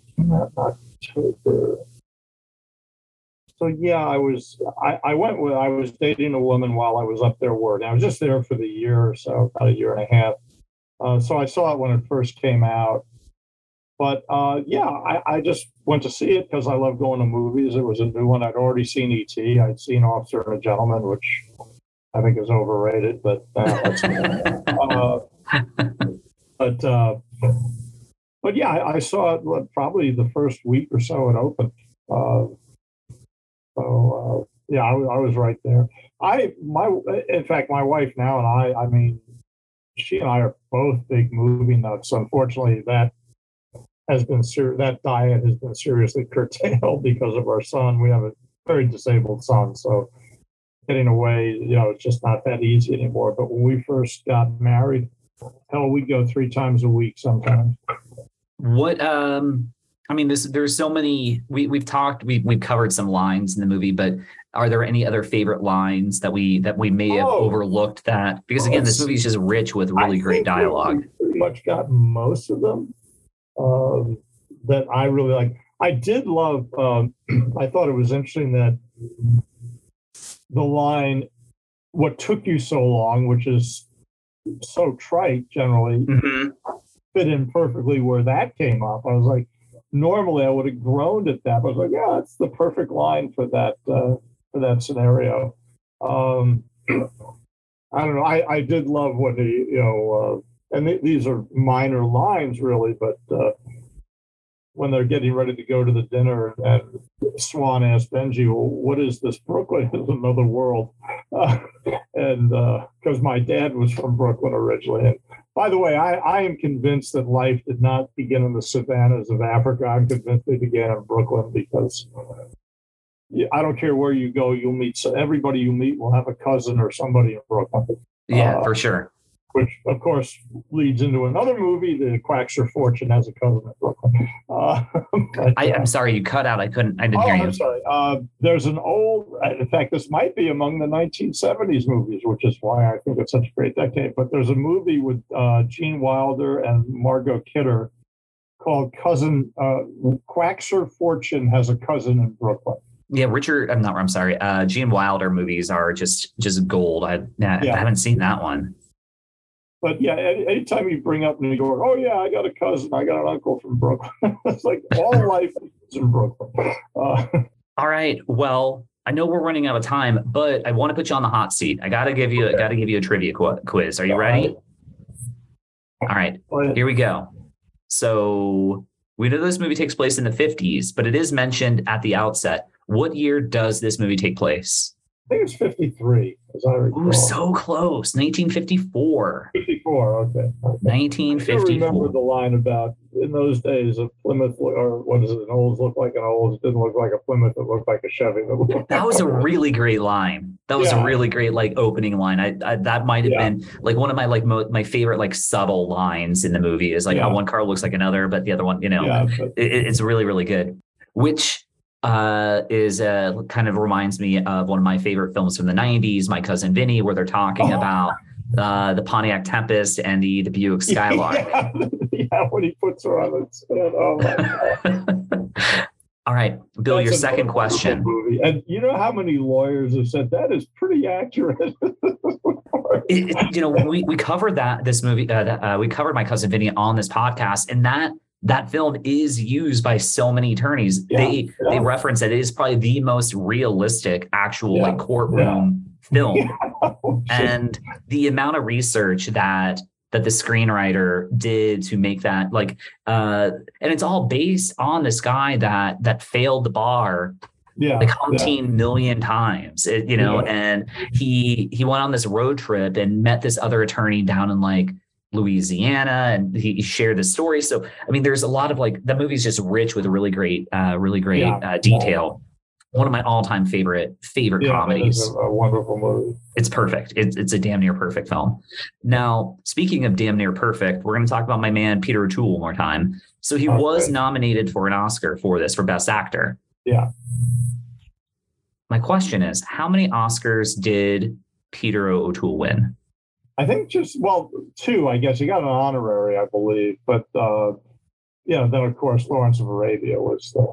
October. So yeah, I was. I, I went with. I was dating a woman while I was up there working. I was just there for the year or so, about a year and a half. Uh, so I saw it when it first came out. But uh, yeah, I, I, just went to see it because I love going to movies. It was a new one. I'd already seen E.T. I'd seen Officer and a Gentleman, which I think is overrated, but uh, uh but uh, but yeah, I, I saw it probably the first week or so it opened. Uh, so uh, yeah, I, I, was right there. I my in fact, my wife now and I. I mean, she and I are both big movie nuts. Unfortunately, that has been ser- that diet has been seriously curtailed because of our son. We have a very disabled son, so getting away, you know, it's just not that easy anymore. But when we first got married, hell, we go three times a week sometimes.
What um I mean, this, there's so many. We we've talked, we we've covered some lines in the movie, but are there any other favorite lines that we that we may have oh, overlooked? That because again, this movie is just rich with really I great dialogue.
Pretty much got most of them um, that I really like. I did love. Um, I thought it was interesting that the line, "What took you so long," which is so trite generally mm-hmm. fit in perfectly where that came up. I was like, normally I would have groaned at that, but I was like, yeah, it's the perfect line for that uh, for that scenario. Um, I don't know. I, I did love when he, you know, uh, and th- these are minor lines really, but uh, when they're getting ready to go to the dinner and Swan asked Benjy, well, what is this? Brooklyn is another world. Uh, and because uh, my dad was from Brooklyn originally. And by the way, I, I am convinced that life did not begin in the savannas of Africa. I'm convinced they began in Brooklyn because I don't care where you go, you'll meet so everybody you meet will have a cousin or somebody in Brooklyn.
Yeah, uh, for sure.
Which of course leads into another movie, The Quackser Fortune has a cousin in Brooklyn. Uh,
but, I, am sorry, you cut out. I couldn't. I didn't
oh,
hear you.
I'm sorry. Uh, there's an old. In fact, this might be among the 1970s movies, which is why I think it's such a great decade. But there's a movie with uh, Gene Wilder and Margot Kidder called Cousin uh, Quackser Fortune has a cousin in Brooklyn.
Yeah, Richard. I'm not. I'm sorry. Uh, Gene Wilder movies are just just gold. I, I haven't seen that one
but yeah, anytime you bring up New York, oh yeah, I got a cousin, I got an uncle from Brooklyn. it's like all life is in Brooklyn. Uh,
all right. Well, I know we're running out of time, but I want to put you on the hot seat. I got to give you, okay. I got to give you a trivia qu- quiz. Are you ready? All right. Here we go. So we know this movie takes place in the 50s, but it is mentioned at the outset. What year does this movie take place?
I think it's 53, as I recall.
Ooh, so close. 1954.
54, okay. okay.
1954. I
remember the line about in those days, a Plymouth, or what is it, an Olds looked like an Olds, didn't look like a Plymouth, it looked like a Chevy.
That was a really great line. That was yeah. a really great, like, opening line. I, I That might have yeah. been, like, one of my, like, mo- my favorite, like, subtle lines in the movie is, like, yeah. how one car looks like another, but the other one, you know, it, it's really, really good. Which uh, is uh, kind of reminds me of one of my favorite films from the 90s, My Cousin Vinny, where they're talking oh. about uh, the Pontiac Tempest and the, the Buick Skylark.
Yeah, yeah when he puts her on its head. Oh
All right, Bill, That's your second question.
Movie. And you know how many lawyers have said that is pretty accurate.
it, it, you know, we, we covered that this movie, uh, uh, we covered My Cousin Vinny on this podcast, and that that film is used by so many attorneys. Yeah, they yeah. they reference that it is probably the most realistic actual yeah, like courtroom film. and the amount of research that that the screenwriter did to make that like uh and it's all based on this guy that that failed the bar yeah, like umpteen yeah. million times, it, you know, yeah. and he he went on this road trip and met this other attorney down in like Louisiana, and he shared the story. So, I mean, there's a lot of like the movie's just rich with a really great, uh, really great yeah. uh, detail. One of my all-time favorite favorite yeah, comedies.
A, a, wonderful movie.
It's perfect. It's it's a damn near perfect film. Now, speaking of damn near perfect, we're going to talk about my man Peter O'Toole one more time. So he okay. was nominated for an Oscar for this for Best Actor.
Yeah.
My question is, how many Oscars did Peter O'Toole win?
I think just well, two. I guess he got an honorary, I believe, but uh, yeah. Then of course Lawrence of Arabia was the.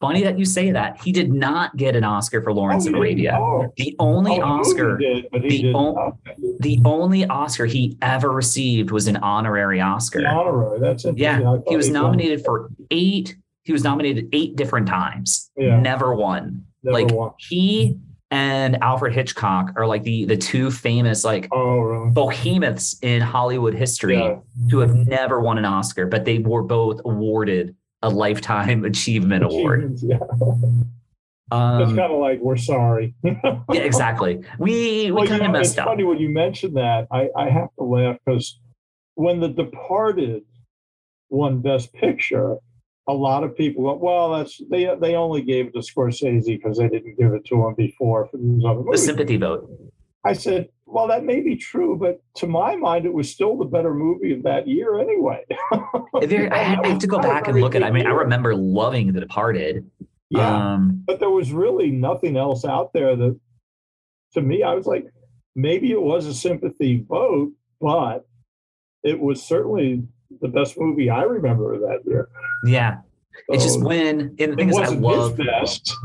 Funny that you say that. He did not get an Oscar for Lawrence oh, of Arabia. Oh. The only oh, Oscar, did, the, o- the only Oscar he ever received was an honorary Oscar.
The honorary. That's it.
Yeah, he was nominated for eight. He was nominated eight different times. Yeah. Never won. Never like won. he and Alfred Hitchcock are like the the two famous like
oh, really?
behemoths in Hollywood history yeah. who have never won an Oscar, but they were both awarded a lifetime achievement award.
Yeah. Um, it's kind of like we're sorry.
yeah, exactly. We we well, kind of messed
it's
up.
Funny when you mention that, I I have to laugh because when The Departed won Best Picture, a lot of people go, well, that's they they only gave it to Scorsese because they didn't give it to him before for these other movies.
The sympathy vote.
I said, well, that may be true, but to my mind, it was still the better movie of that year anyway.
I had to go back and look at. it. I mean, I remember loving The Departed.
Yeah, um, but there was really nothing else out there that, to me, I was like, maybe it was a sympathy vote, but it was certainly the best movie I remember that year.
Yeah. It's just when and the thing is I love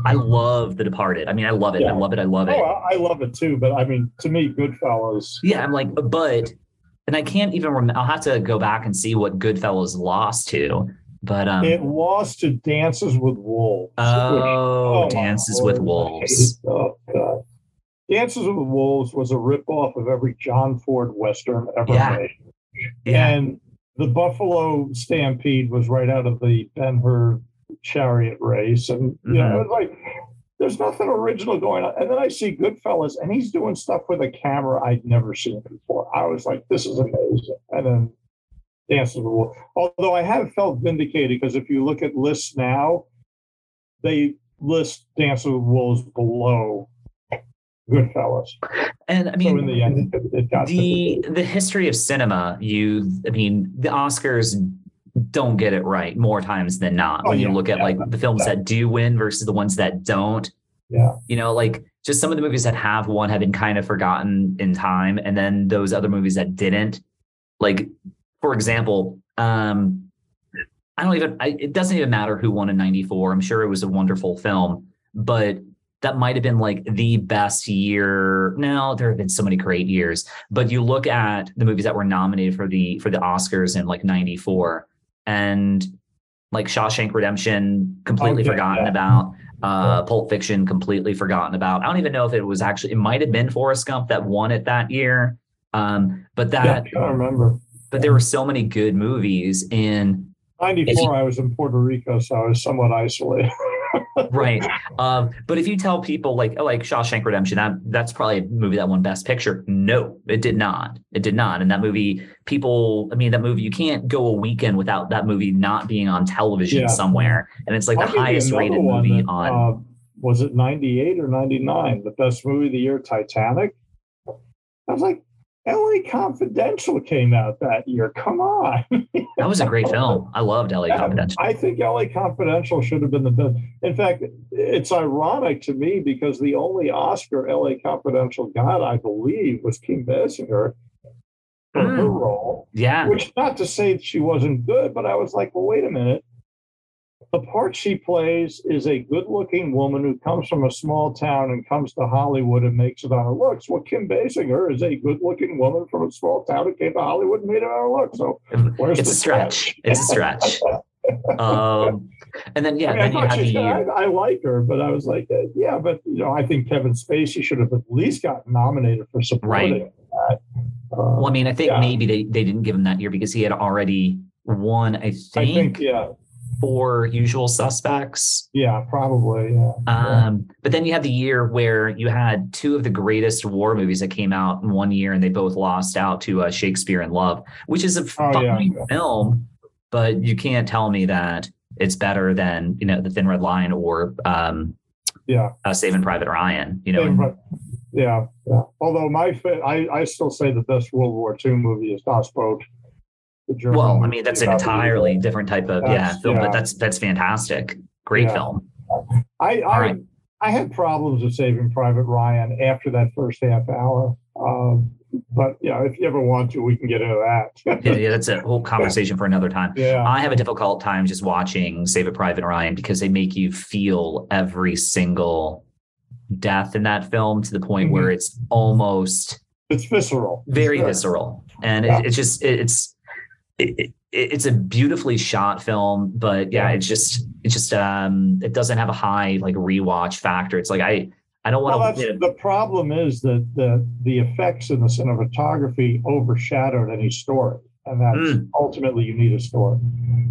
I love The Departed. I mean I love it. Yeah. I love it. I love it.
Oh, I love it too. But I mean to me, Goodfellas.
Yeah, I'm like, but and I can't even remember I'll have to go back and see what Goodfellas lost to. But um
it lost to Dances with Wolves.
Oh, oh Dances with Wolves.
Oh god. Dances with Wolves was a ripoff of every John Ford Western ever yeah. made. Yeah. And the Buffalo Stampede was right out of the Ben Hur chariot race. And, you mm-hmm. know, like, there's nothing original going on. And then I see Goodfellas, and he's doing stuff with a camera I'd never seen before. I was like, this is amazing. And then Dances the Wolves. Although I have felt vindicated because if you look at lists now, they list Dances the Wolves below Goodfellas.
And I mean,
so in the end, it, it got
the the history of cinema. You, I mean, the Oscars don't get it right more times than not.
Oh,
when you look at
yeah,
like the films
yeah.
that do win versus the ones that don't.
Yeah.
You know, like just some of the movies that have won have been kind of forgotten in time, and then those other movies that didn't. Like, for example, um, I don't even. I, it doesn't even matter who won in '94. I'm sure it was a wonderful film, but that might have been like the best year. No, there have been so many great years, but you look at the movies that were nominated for the for the Oscars in like '94, and like Shawshank Redemption, completely
Okay,
forgotten
yeah.
about. Uh, Pulp Fiction, completely forgotten about. I don't even know if it was actually. It might have been Forrest Gump that won it that year. Um, but
Yeah,
that,
I can't remember.
but there were so many good movies in
94, I was in Puerto Rico, so I was somewhat isolated.
right. Um, but if you tell people like oh, like Shawshank Redemption, that that's probably a movie that won Best Picture. No, it did not. It did not. And that movie, people, I mean, that movie, you can't go a weekend without that movie not being on television
Yeah.
somewhere. And it's like
I'll
the highest rated movie
that,
on.
uh, was it 98 or 99? The best movie of the year, Titanic. I was like, LA Confidential came out that year. Come on.
that was a great film. I loved LA Confidential.
I think LA Confidential should have been the best. In fact, it's ironic to me because the only Oscar LA Confidential got, I believe, was Kim Basinger for her
Mm.
role.
Yeah.
Which not to say she wasn't good, but I was like, well, wait a minute. The part she plays is a good-looking woman who comes from a small town and comes to Hollywood and makes it on her looks. Well, Kim Basinger is a good-looking woman from a small town who came to Hollywood and made it on her looks. So
It's a stretch. It's a stretch. Um, and then yeah,
I, mean, I
then you
thought
had the
she's- I, I like her, but I was like, uh, yeah, but you know, I think Kevin Spacey should have at least gotten nominated for supporting. That. Uh,
Well, I mean, I think
Yeah.
maybe they, they didn't give him that year because he had already won, I think,
I think, yeah,
for Usual Suspects.
yeah, probably, yeah. yeah.
Um, but then you had the year where you had two of the greatest war movies that came out in one year, and they both lost out to uh, Shakespeare in Love, which is a
Oh, yeah.
film, but you can't tell me that it's better than you know The Thin Red Line or um,
Yeah.
uh, Saving Private Ryan. You know,
Yeah,
and-
yeah, yeah. Although my, fa- I, I still say the best World War II movie is Das Boot.
Well, I mean, that's an entirely different type of yeah film,
yeah.
but that's that's fantastic. Great
Yeah.
film.
I, I,
right.
I had problems with Saving Private Ryan after that first half hour. Um, but yeah, if you ever want to, we can get into that.
Yeah, yeah, that's a whole conversation for another time.
yeah.
I have a difficult time just watching Saving Private Ryan because they make you feel every single death in that film to the point where
Mm-hmm.
it's almost
It's visceral.
very visceral, and it, it's just it, it's it, it, it's a beautifully shot film, but yeah, it's just it's just um it doesn't have a high like rewatch factor. It's like I I don't
Well,
want
that's,
to.
the problem is that the the effects and the cinematography overshadowed any story, and that's
Mm.
ultimately you need a story.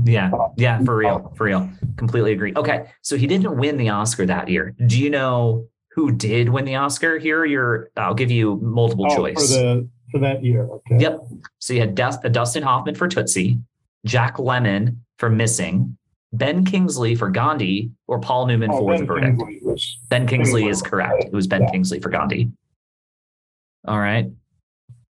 Yeah, yeah, for real, for real. Completely agree. Okay, so he didn't win the Oscar that year. Do you know who did win the Oscar? Here, your I'll give you multiple
Oh,
choice.
for the for that year. Okay.
Yep. So you had Dust, Dustin Hoffman for Tootsie, Jack Lemmon for Missing, Ben Kingsley for Gandhi, or Paul Newman
Oh,
for
Ben
The Verdict.
Kingsley was-
Ben Kingsley is correct. It was Ben
Yeah.
Kingsley for Gandhi. All right.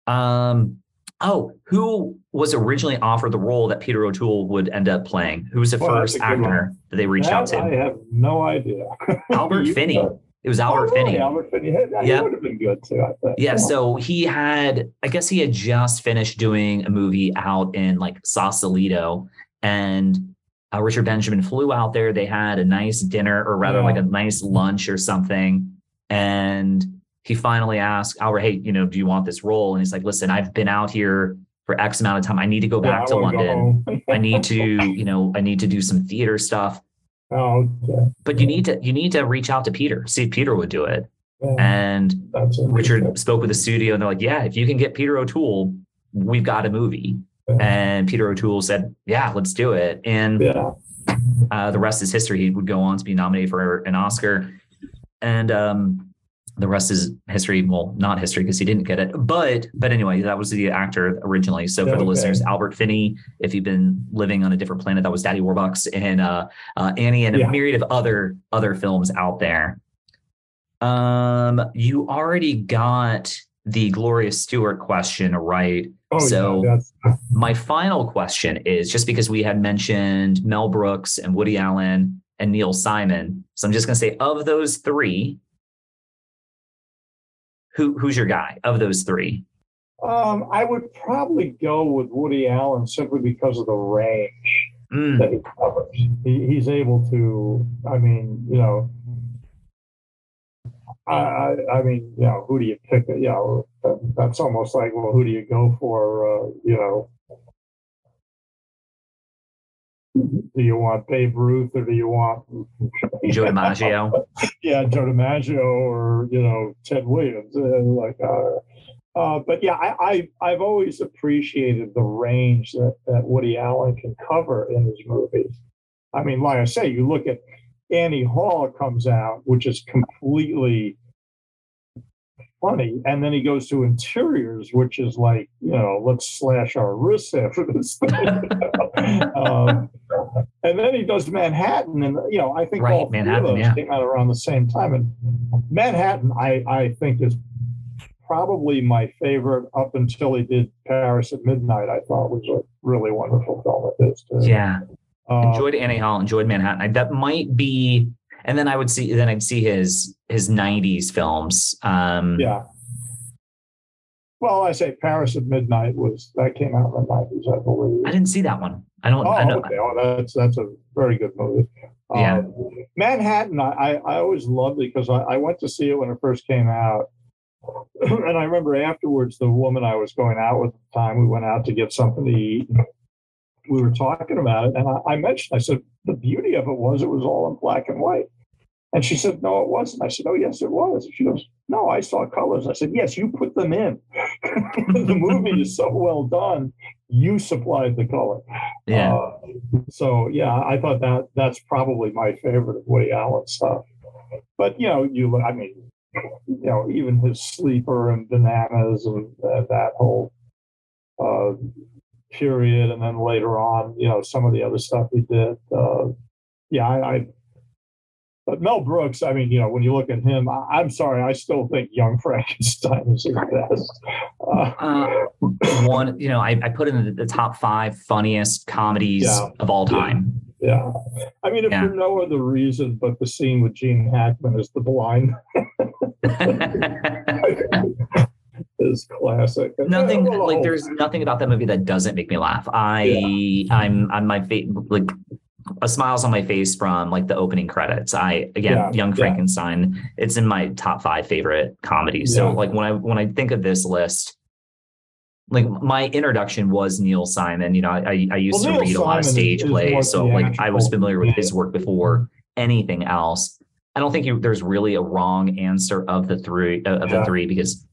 Um. Oh, who was originally offered the role that Peter O'Toole would end up playing? Who was the
Well,
first actor that they reached out
to? I have no idea.
Albert Finney. It was Albert
Oh, really?
Finney.
Albert Finney. Yeah,
Yeah.
Would have been good too. I think.
Yeah, so he had, I guess he had just finished doing a movie out in like Sausalito, and uh, Richard Benjamin flew out there. They had a nice dinner, or rather,
Yeah.
like a nice lunch or something. And he finally asked Albert, "Hey, you know, do you want this role?" And he's like, "Listen, I've been out here for X amount of time. I need to go back
I
to London. I need to, you know, I need to do some theater stuff."
Oh, okay.
But you need to, you need to reach out to Peter, see if Peter would do it.
Yeah,
And Richard spoke with the studio and they're like, yeah, if you can get Peter O'Toole, we've got a movie.
Yeah.
And Peter O'Toole said, yeah, let's do it. And
Yeah.
uh, the rest is history. He would go on to be nominated for an Oscar. And um, the rest is history. Well, not history because he didn't get it. But but anyway, that was the actor originally. So for the listeners, Albert Finney, if you've been living on a different planet, that was Daddy Warbucks and uh, uh, Annie and a myriad of other other films out there. Um, you already got the Gloria Stuart question right.
Oh,
so
yeah, that's,
my final question is just because we had mentioned Mel Brooks and Woody Allen and Neil Simon. So I'm just going to say of those three, who who's your guy of those three?
um, I would probably go with Woody Allen simply because of the range
Mm,
that he covers. He, he's able to. I mean, you know. I, I, I mean, you know, who do you pick? You know, that, that's almost like, well, who do you go for? Uh, you know, do you want Babe Ruth or do you want
Joe DiMaggio.
yeah, Joe DiMaggio or you know Ted Williams? Uh, like, uh, uh, but yeah, I, I I've always appreciated the range that, that Woody Allen can cover in his movies. I mean, like I say, you look at Annie Hall comes out, which is completely funny, and then he goes to Interiors, which is like you know, let's slash our wrists after this thing. um, and then he does Manhattan, and you know, I think
Right,
all three
Manhattan,
of those
yeah.
came out around the same time. And Manhattan, I I think is probably my favorite up until he did Paris at Midnight. I thought was a really wonderful film of his. Too.
Yeah,
Uh,
enjoyed Annie Hall, enjoyed Manhattan. I, that might be, and then I would see, then I'd see his his '90s films. Um,
yeah. Well, I say Paris at Midnight was that came out in the nineties, I believe.
I didn't see that one. I don't.
Oh,
I know.
okay. Oh, that's that's a very good movie.
Yeah.
Um, Manhattan, I, I I always loved it because I, I went to see it when it first came out. and I remember afterwards, the woman I was going out with at the time, we went out to get something to eat. We were talking about it, and I, I mentioned, I said, the beauty of it was it was all in black and white. And she said, no, it wasn't. I said, oh, yes, it was. She goes, no, I saw colors. I said, yes, you put them in. the movie is so well done. You supplied the color.
Yeah.
Uh, so yeah, I thought that that's probably my favorite of Woody Allen stuff. But you know, you look, I mean, you know, even his sleeper and bananas and uh, that whole uh, period, and then later on, you know, some of the other stuff we did. Uh, yeah, I, I. But Mel Brooks, I mean, you know, when you look at him, I, I'm sorry, I still think Young Frankenstein is his best. Uh,
Uh, one, you know, I, I put in the, the top five funniest comedies
Yeah.
of all time.
Yeah. I mean, if
Yeah.
for no other reason but the scene with Gene Hackman as the blind is classic. And,
nothing like there's nothing about that movie that doesn't make me laugh. I I'm on my face like a smile's on my face from like the opening credits. I again,
Yeah,
Young
yeah.
Frankenstein. It's in my top five favorite comedies. So
Yeah.
like when I when I think of this list, like my introduction was Neil Simon. You know, I I used
Well,
to
Neil
read a lot of stage plays, so like I was familiar with his work before anything else. I don't think you, there's really a wrong answer of the three of
Yeah.
the three because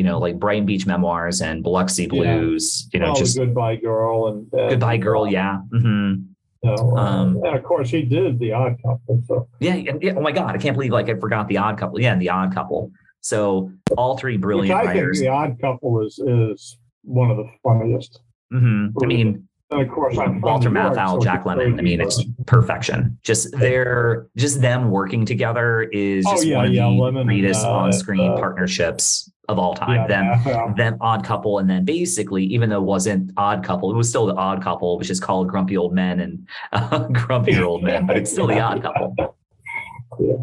you know like Brighton Beach Memoirs and Biloxi
Yeah.
Blues. You know,
well,
just
Goodbye Girl and, and
Goodbye Girl. Yeah. hmm
You know, uh,
Um,
and of course, he did the Odd Couple. So
Yeah, and- yeah. Oh my God, I can't believe like I forgot the Odd Couple. Yeah, and the Odd Couple. So all three
which
brilliant
I
writers.
think the Odd Couple is is one of the funniest.
hmm I mean,
And of course, I'm
Walter Matthau,
so
Jack
it's
Lemmon. I mean, it's perfection. Just their, just them working together is
Oh,
just
yeah,
one of
yeah,
the
Lemmon and,
greatest
uh,
on-screen
uh,
partnerships of all time.
yeah,
them, them Odd Couple, and then basically, even though it wasn't Odd Couple, it was still the Odd Couple, which is called Grumpy Old Men and uh, Grumpier Old Men, but it's still the Odd Couple.
Yeah.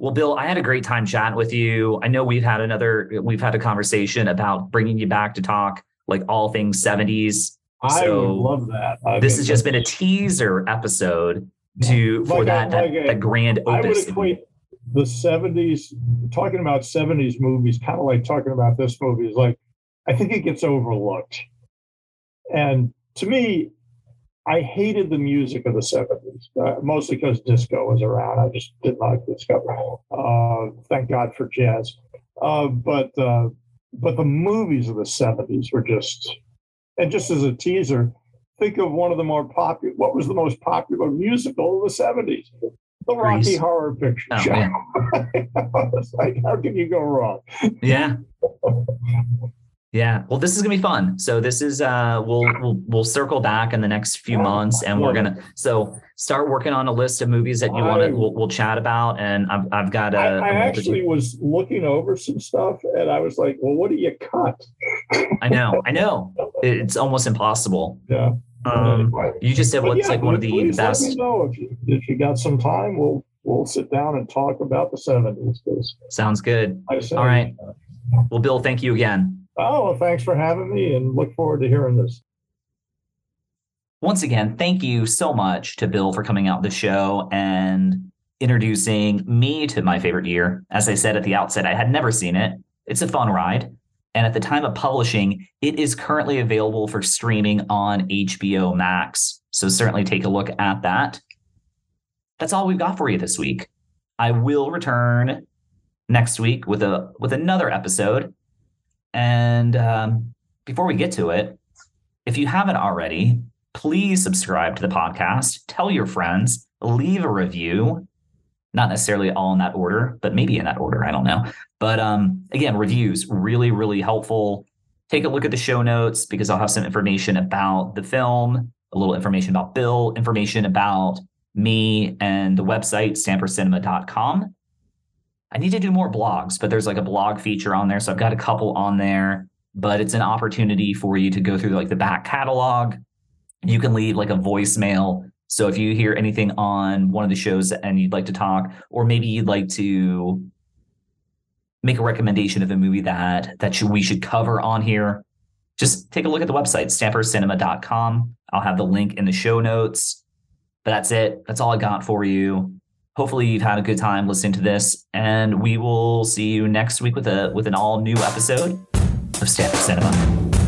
Well, Bill, I had a great time chatting with you. I know we've had another, we've had a conversation about bringing you back to talk like all things 70s.
I
So,
would love that. I
This has just been a teaser episode to for
Like a-
that that,
like a-
that grand
I would
opus.
equate the 70s, talking about 70s movies, kind of like talking about this movie, is like, I think it gets overlooked. And to me, I hated the music of the 70s, uh, mostly because disco was around. I just didn't like disco. Uh, thank God for jazz. Uh, but uh, but the movies of the 70s were just, and just as a teaser, think of one of the more popular, what was the most popular musical of the 70s? The Rocky
Grease.
Horror Picture
Oh,
Show.
yeah.
it's like, how can you go wrong?
yeah. Yeah. Well, this is gonna be fun. So this is uh we'll we'll we'll circle back in the next few months and we're gonna so start working on a list of movies that you want to we'll, we'll chat about. And I've I've got a
I, I actually was looking over some stuff and I was like, well, what do you cut?
I know, I know. It's almost impossible.
Yeah.
Um, you just said what's yeah, like one of the best.
Let me know if you, if you got some time. We'll we'll sit down and talk about the seventies.
Sounds good. All right. Well, Bill, thank you again.
Oh, well, thanks for having me and look forward to hearing this.
Once again, thank you so much to Bill for coming out the show and introducing me to my favorite year. As I said at the outset, I had never seen it. It's a fun ride. And at the time of publishing, it is currently available for streaming on HBO Max. So certainly take a look at that. That's all we've got for you this week. I will return next week with a with another episode and um, before we get to it, if you haven't already, please subscribe to the podcast, tell your friends, leave a review. Not necessarily all in that order, but maybe in that order. I don't know. But um, again, reviews really, really helpful. Take a look at the show notes because I'll have some information about the film, a little information about Bill, information about me, and the website, stampercinema.com. I need to do more blogs, but there's like a blog feature on there. So I've got a couple on there, but it's an opportunity for you to go through like the back catalog. You can leave like a voicemail. So if you hear anything on one of the shows and you'd like to talk, or maybe you'd like to make a recommendation of a movie that that we should cover on here, just take a look at the website, stampercinema.com. I'll have the link in the show notes. But that's it. That's all I got for you hopefully you've had a good time listening to this and we will see you next week with a with an all new episode of Stamper Cinema.